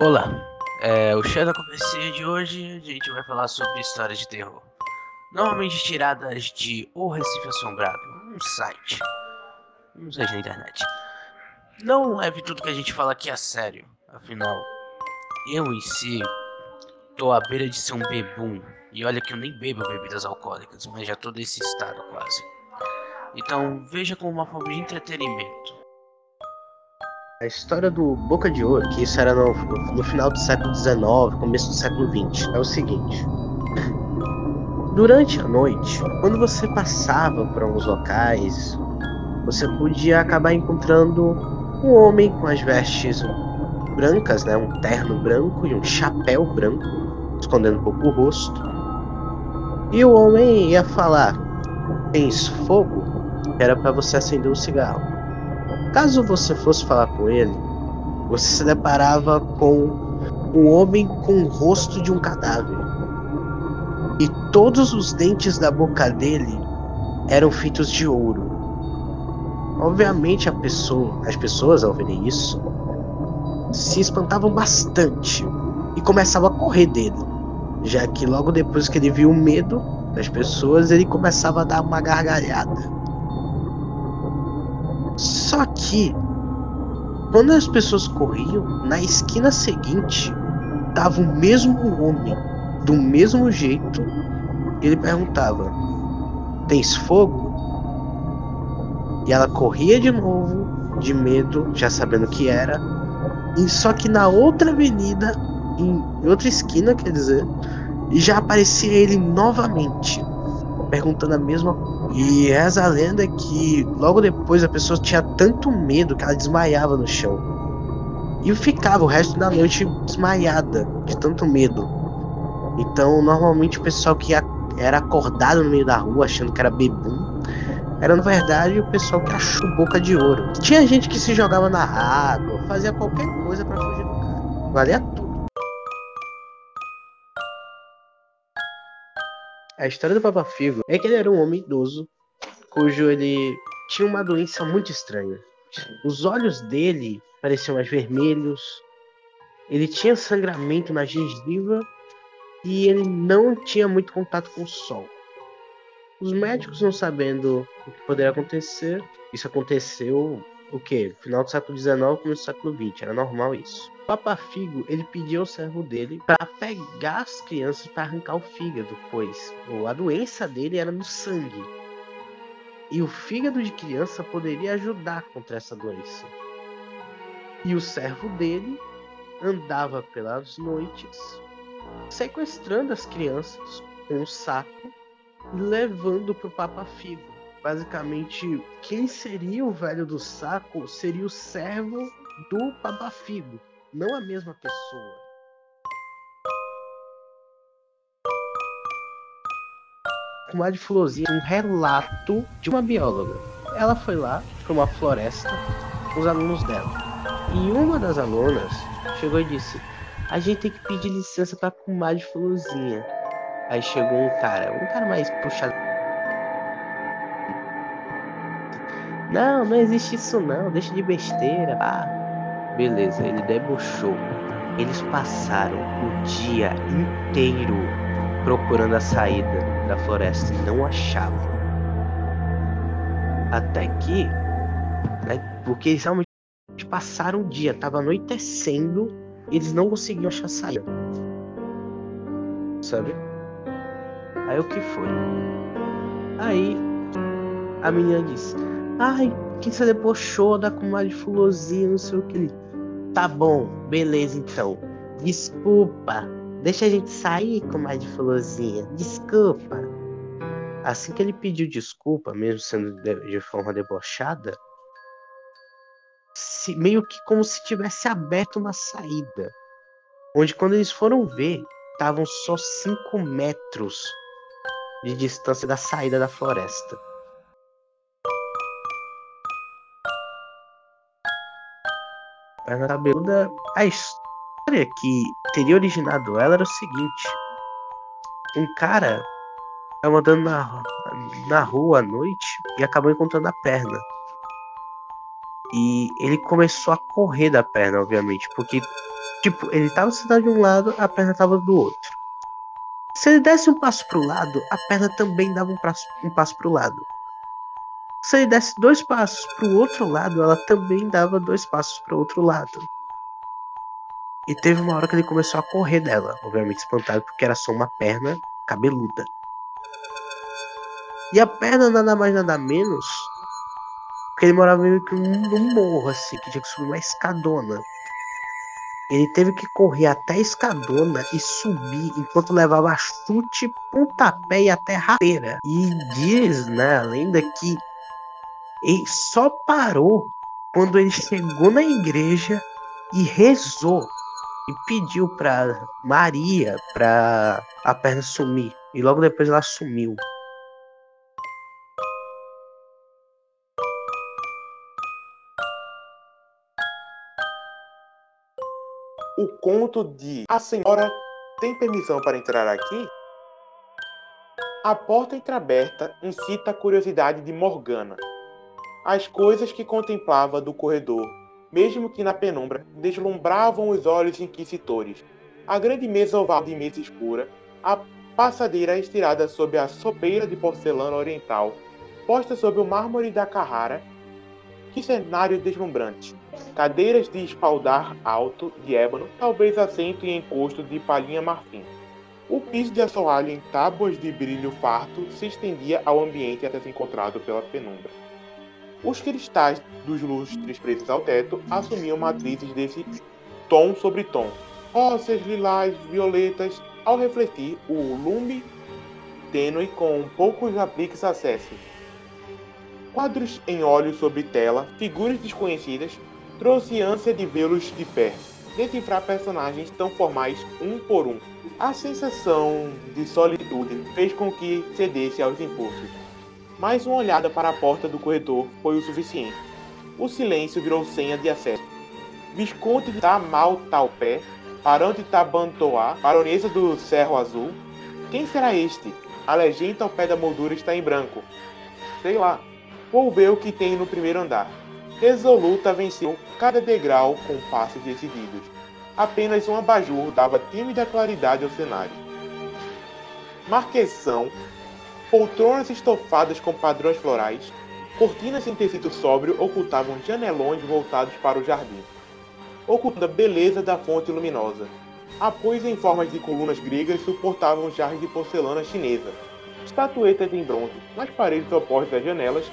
Olá, é, o Shadow Conversia de hoje a gente vai falar sobre histórias de terror. Normalmente tiradas de O Recife Assombrado, um site, um site na internet. Não leve tudo que a gente fala aqui a sério, afinal, eu em si tô à beira de ser um bebum. E olha que eu nem bebo bebidas alcoólicas, mas já tô nesse estado quase. Então veja como uma forma de entretenimento. A história do Boca de Ouro, que isso era no, no final do século XIX, começo do século XX, é o seguinte. Durante a noite, quando você passava por alguns locais, você podia acabar encontrando um homem com as vestes brancas, né, um terno branco e um chapéu branco, escondendo um pouco o rosto. E o homem ia falar: "Tens fogo?" Era para você acender um cigarro. Caso você fosse falar com ele, você se deparava com um homem com o rosto de um cadáver. E todos os dentes da boca dele eram feitos de ouro. Obviamente pessoa, as pessoas ao verem isso se espantavam bastante e começavam a correr dele, já que logo depois que ele viu o medo das pessoas, ele começava a dar uma gargalhada. Só que quando as pessoas corriam, na esquina seguinte tava o mesmo homem, do mesmo jeito. Ele perguntava: Tens fogo? E ela corria de novo, de medo, já sabendo que era. E só que na outra avenida, em outra esquina, quer dizer, já aparecia ele novamente, perguntando a mesma coisa. E reza a lenda que logo depois a pessoa tinha tanto medo que ela desmaiava no chão. E ficava o resto da noite desmaiada de tanto medo. Então, normalmente o pessoal que era acordado no meio da rua achando que era bebum, era na verdade o pessoal que achou boca de ouro. Tinha gente que se jogava na água, fazia qualquer coisa para fugir do cara. Valia A história do Papa Figo é que ele era um homem idoso, cujo ele tinha uma doença muito estranha. Os olhos dele pareciam mais vermelhos, ele tinha sangramento na gengiva e ele não tinha muito contato com o sol. Os médicos não sabendo o que poderia acontecer, isso aconteceu o que? Final do século XIX, começo do século XX, era normal isso. Papa Figo, ele pediu ao servo dele para pegar as crianças para arrancar o fígado, pois a doença dele era no sangue. E o fígado de criança poderia ajudar contra essa doença. E o servo dele andava pelas noites sequestrando as crianças com um saco e levando para o Papa Figo basicamente quem seria o velho do saco seria o servo do Papafigo, não a mesma pessoa. Com de Fulosia, um relato de uma bióloga. Ela foi lá para uma floresta com os alunos dela. E uma das alunas chegou e disse: A gente tem que pedir licença para comadre Fulosinha. Aí chegou um cara, um cara mais puxado Não, não existe isso não, deixa de besteira. Ah, beleza, ele debochou. Eles passaram o dia inteiro procurando a saída da floresta e não achavam. Até que, né, porque eles realmente passaram o dia, tava anoitecendo, eles não conseguiam achar a saída. Sabe? Aí o que foi? Aí a menina disse: Ai, quem se debochou da comadre fulosinha, não sei o que. Tá bom, beleza então. Desculpa. Deixa a gente sair, comadre fulosinha. Desculpa. Assim que ele pediu desculpa, mesmo sendo de, de forma debochada, se, meio que como se tivesse aberto uma saída. Onde quando eles foram ver, estavam só 5 metros de distância da saída da floresta. Perna cabeluda, a história que teria originado ela era o seguinte: um cara estava andando na, na rua à noite e acabou encontrando a perna. E ele começou a correr da perna, obviamente, porque Tipo, ele tava sentado de um lado, a perna tava do outro. Se ele desse um passo pro lado, a perna também dava um passo, um passo pro lado. Se ele desse dois passos pro outro lado, ela também dava dois passos pro outro lado. E teve uma hora que ele começou a correr dela, obviamente espantado porque era só uma perna cabeluda. E a perna nada mais nada menos. Porque ele morava meio que num morro, assim, que tinha que subir uma escadona. Ele teve que correr até a escadona e subir enquanto levava chute, pontapé e até rasteira. E diz, né, a lenda que ele só parou quando ele chegou na igreja e rezou e pediu para Maria para a perna sumir. E logo depois ela sumiu. O conto de A Senhora tem permissão para entrar aqui? A porta entreaberta incita a curiosidade de Morgana. As coisas que contemplava do corredor mesmo que na penumbra, deslumbravam os olhos inquisitores. A grande mesa oval de mesa escura, a passadeira estirada sob a sobeira de porcelana oriental, posta sob o mármore da Carrara. Que cenário deslumbrante! Cadeiras de espaldar alto, de ébano, talvez assento e encosto de palhinha marfim. O piso de assoalho em tábuas de brilho farto se estendia ao ambiente até ser encontrado pela penumbra. Os cristais dos lustres presos ao teto assumiam matrizes desse tom sobre tom, roças, lilás, violetas, ao refletir o lume tênue com poucos apliques acessos. Quadros em óleo sobre tela, figuras desconhecidas, trouxe ânsia de vê-los de perto, decifrar personagens tão formais um por um. A sensação de solitude fez com que cedesse aos impulsos. Mais uma olhada para a porta do corredor foi o suficiente. O silêncio virou senha de acesso. Visconde de Tamaltaupé, Barão de Tabantoá, Baronesa do Cerro Azul. Quem será este? A legenda ao pé da moldura está em branco. Sei lá. Vou ver o que tem no primeiro andar. Resoluta venceu cada degrau com passos decididos. Apenas um abajur dava tímida claridade ao cenário. Marquesão Poltronas estofadas com padrões florais, cortinas em tecido sóbrio ocultavam janelões voltados para o jardim, ocultando a beleza da fonte luminosa. Apoios em formas de colunas gregas suportavam jarros de porcelana chinesa. Estatuetas em bronze nas paredes opostas das janelas,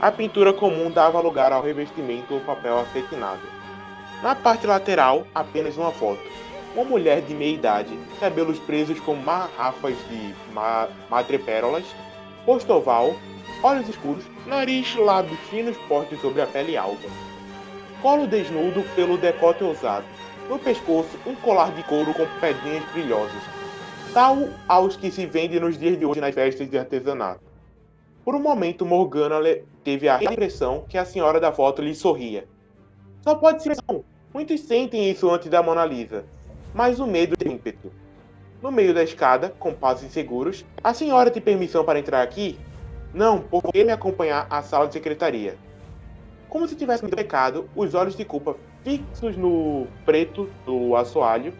a pintura comum dava lugar ao revestimento ou papel acetinado. Na parte lateral, apenas uma foto uma mulher de meia idade, cabelos presos com marrafas de ma madrepérolas, rosto oval, olhos escuros, nariz, lábios finos postos sobre a pele alva. Colo desnudo pelo decote ousado. No pescoço, um colar de couro com pedrinhas brilhosas, tal aos que se vendem nos dias de hoje nas festas de artesanato. Por um momento, Morgana teve a impressão que a senhora da foto lhe sorria. Só pode ser Muitos sentem isso antes da Mona Lisa mas o medo tem ímpeto. No meio da escada, com passos inseguros, a senhora tem permissão para entrar aqui? Não, porque me acompanhar à sala de secretaria. Como se tivesse um pecado, os olhos de culpa fixos no preto do assoalho,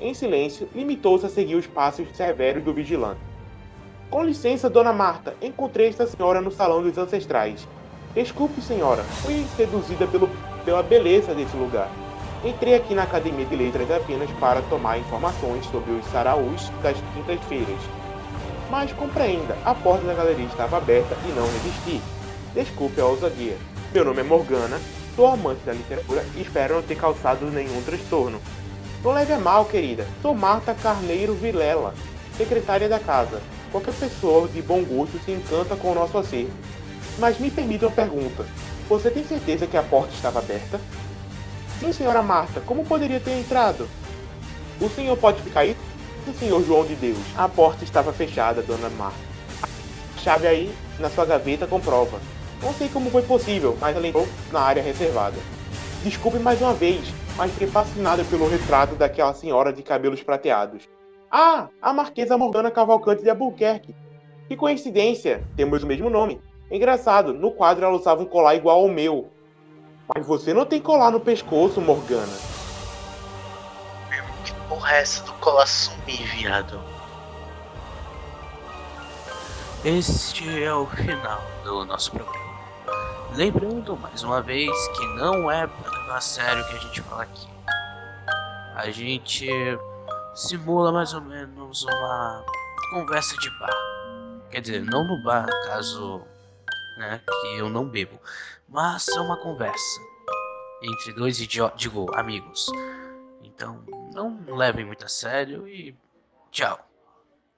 em silêncio, limitou-se a seguir os passos severos do vigilante. Com licença, dona Marta, encontrei esta senhora no salão dos ancestrais. Desculpe, senhora, fui seduzida pelo, pela beleza desse lugar. Entrei aqui na Academia de Letras apenas para tomar informações sobre os saraus das quintas-feiras. Mas compreenda, a porta da galeria estava aberta e não resisti. Desculpe a ousadia. Meu nome é Morgana, sou amante da literatura e espero não ter causado nenhum transtorno. Não leve a mal, querida. Sou Marta Carneiro Vilela, secretária da casa. Qualquer pessoa de bom gosto se encanta com o nosso acervo. Mas me permita uma pergunta. Você tem certeza que a porta estava aberta? Sim, senhora Marta, como poderia ter entrado? O senhor pode ficar aí? Sim, senhor João de Deus. A porta estava fechada, dona Marta. A chave aí, na sua gaveta, comprova. Não sei como foi possível, mas ela entrou na área reservada. Desculpe mais uma vez, mas fiquei fascinada pelo retrato daquela senhora de cabelos prateados. Ah, a Marquesa Morgana Cavalcante de Albuquerque. Que coincidência, temos o mesmo nome. Engraçado, no quadro ela usava um colar igual ao meu, mas você não tem colar no pescoço, Morgana. o resto do colar sumir, viado. Este é o final do nosso programa. Lembrando mais uma vez que não é pra levar a sério o que a gente fala aqui. A gente simula mais ou menos uma conversa de bar. Quer dizer, não no bar, caso né, que eu não bebo, mas é uma conversa entre dois idiotas, digo, amigos. Então, não levem muito a sério e tchau.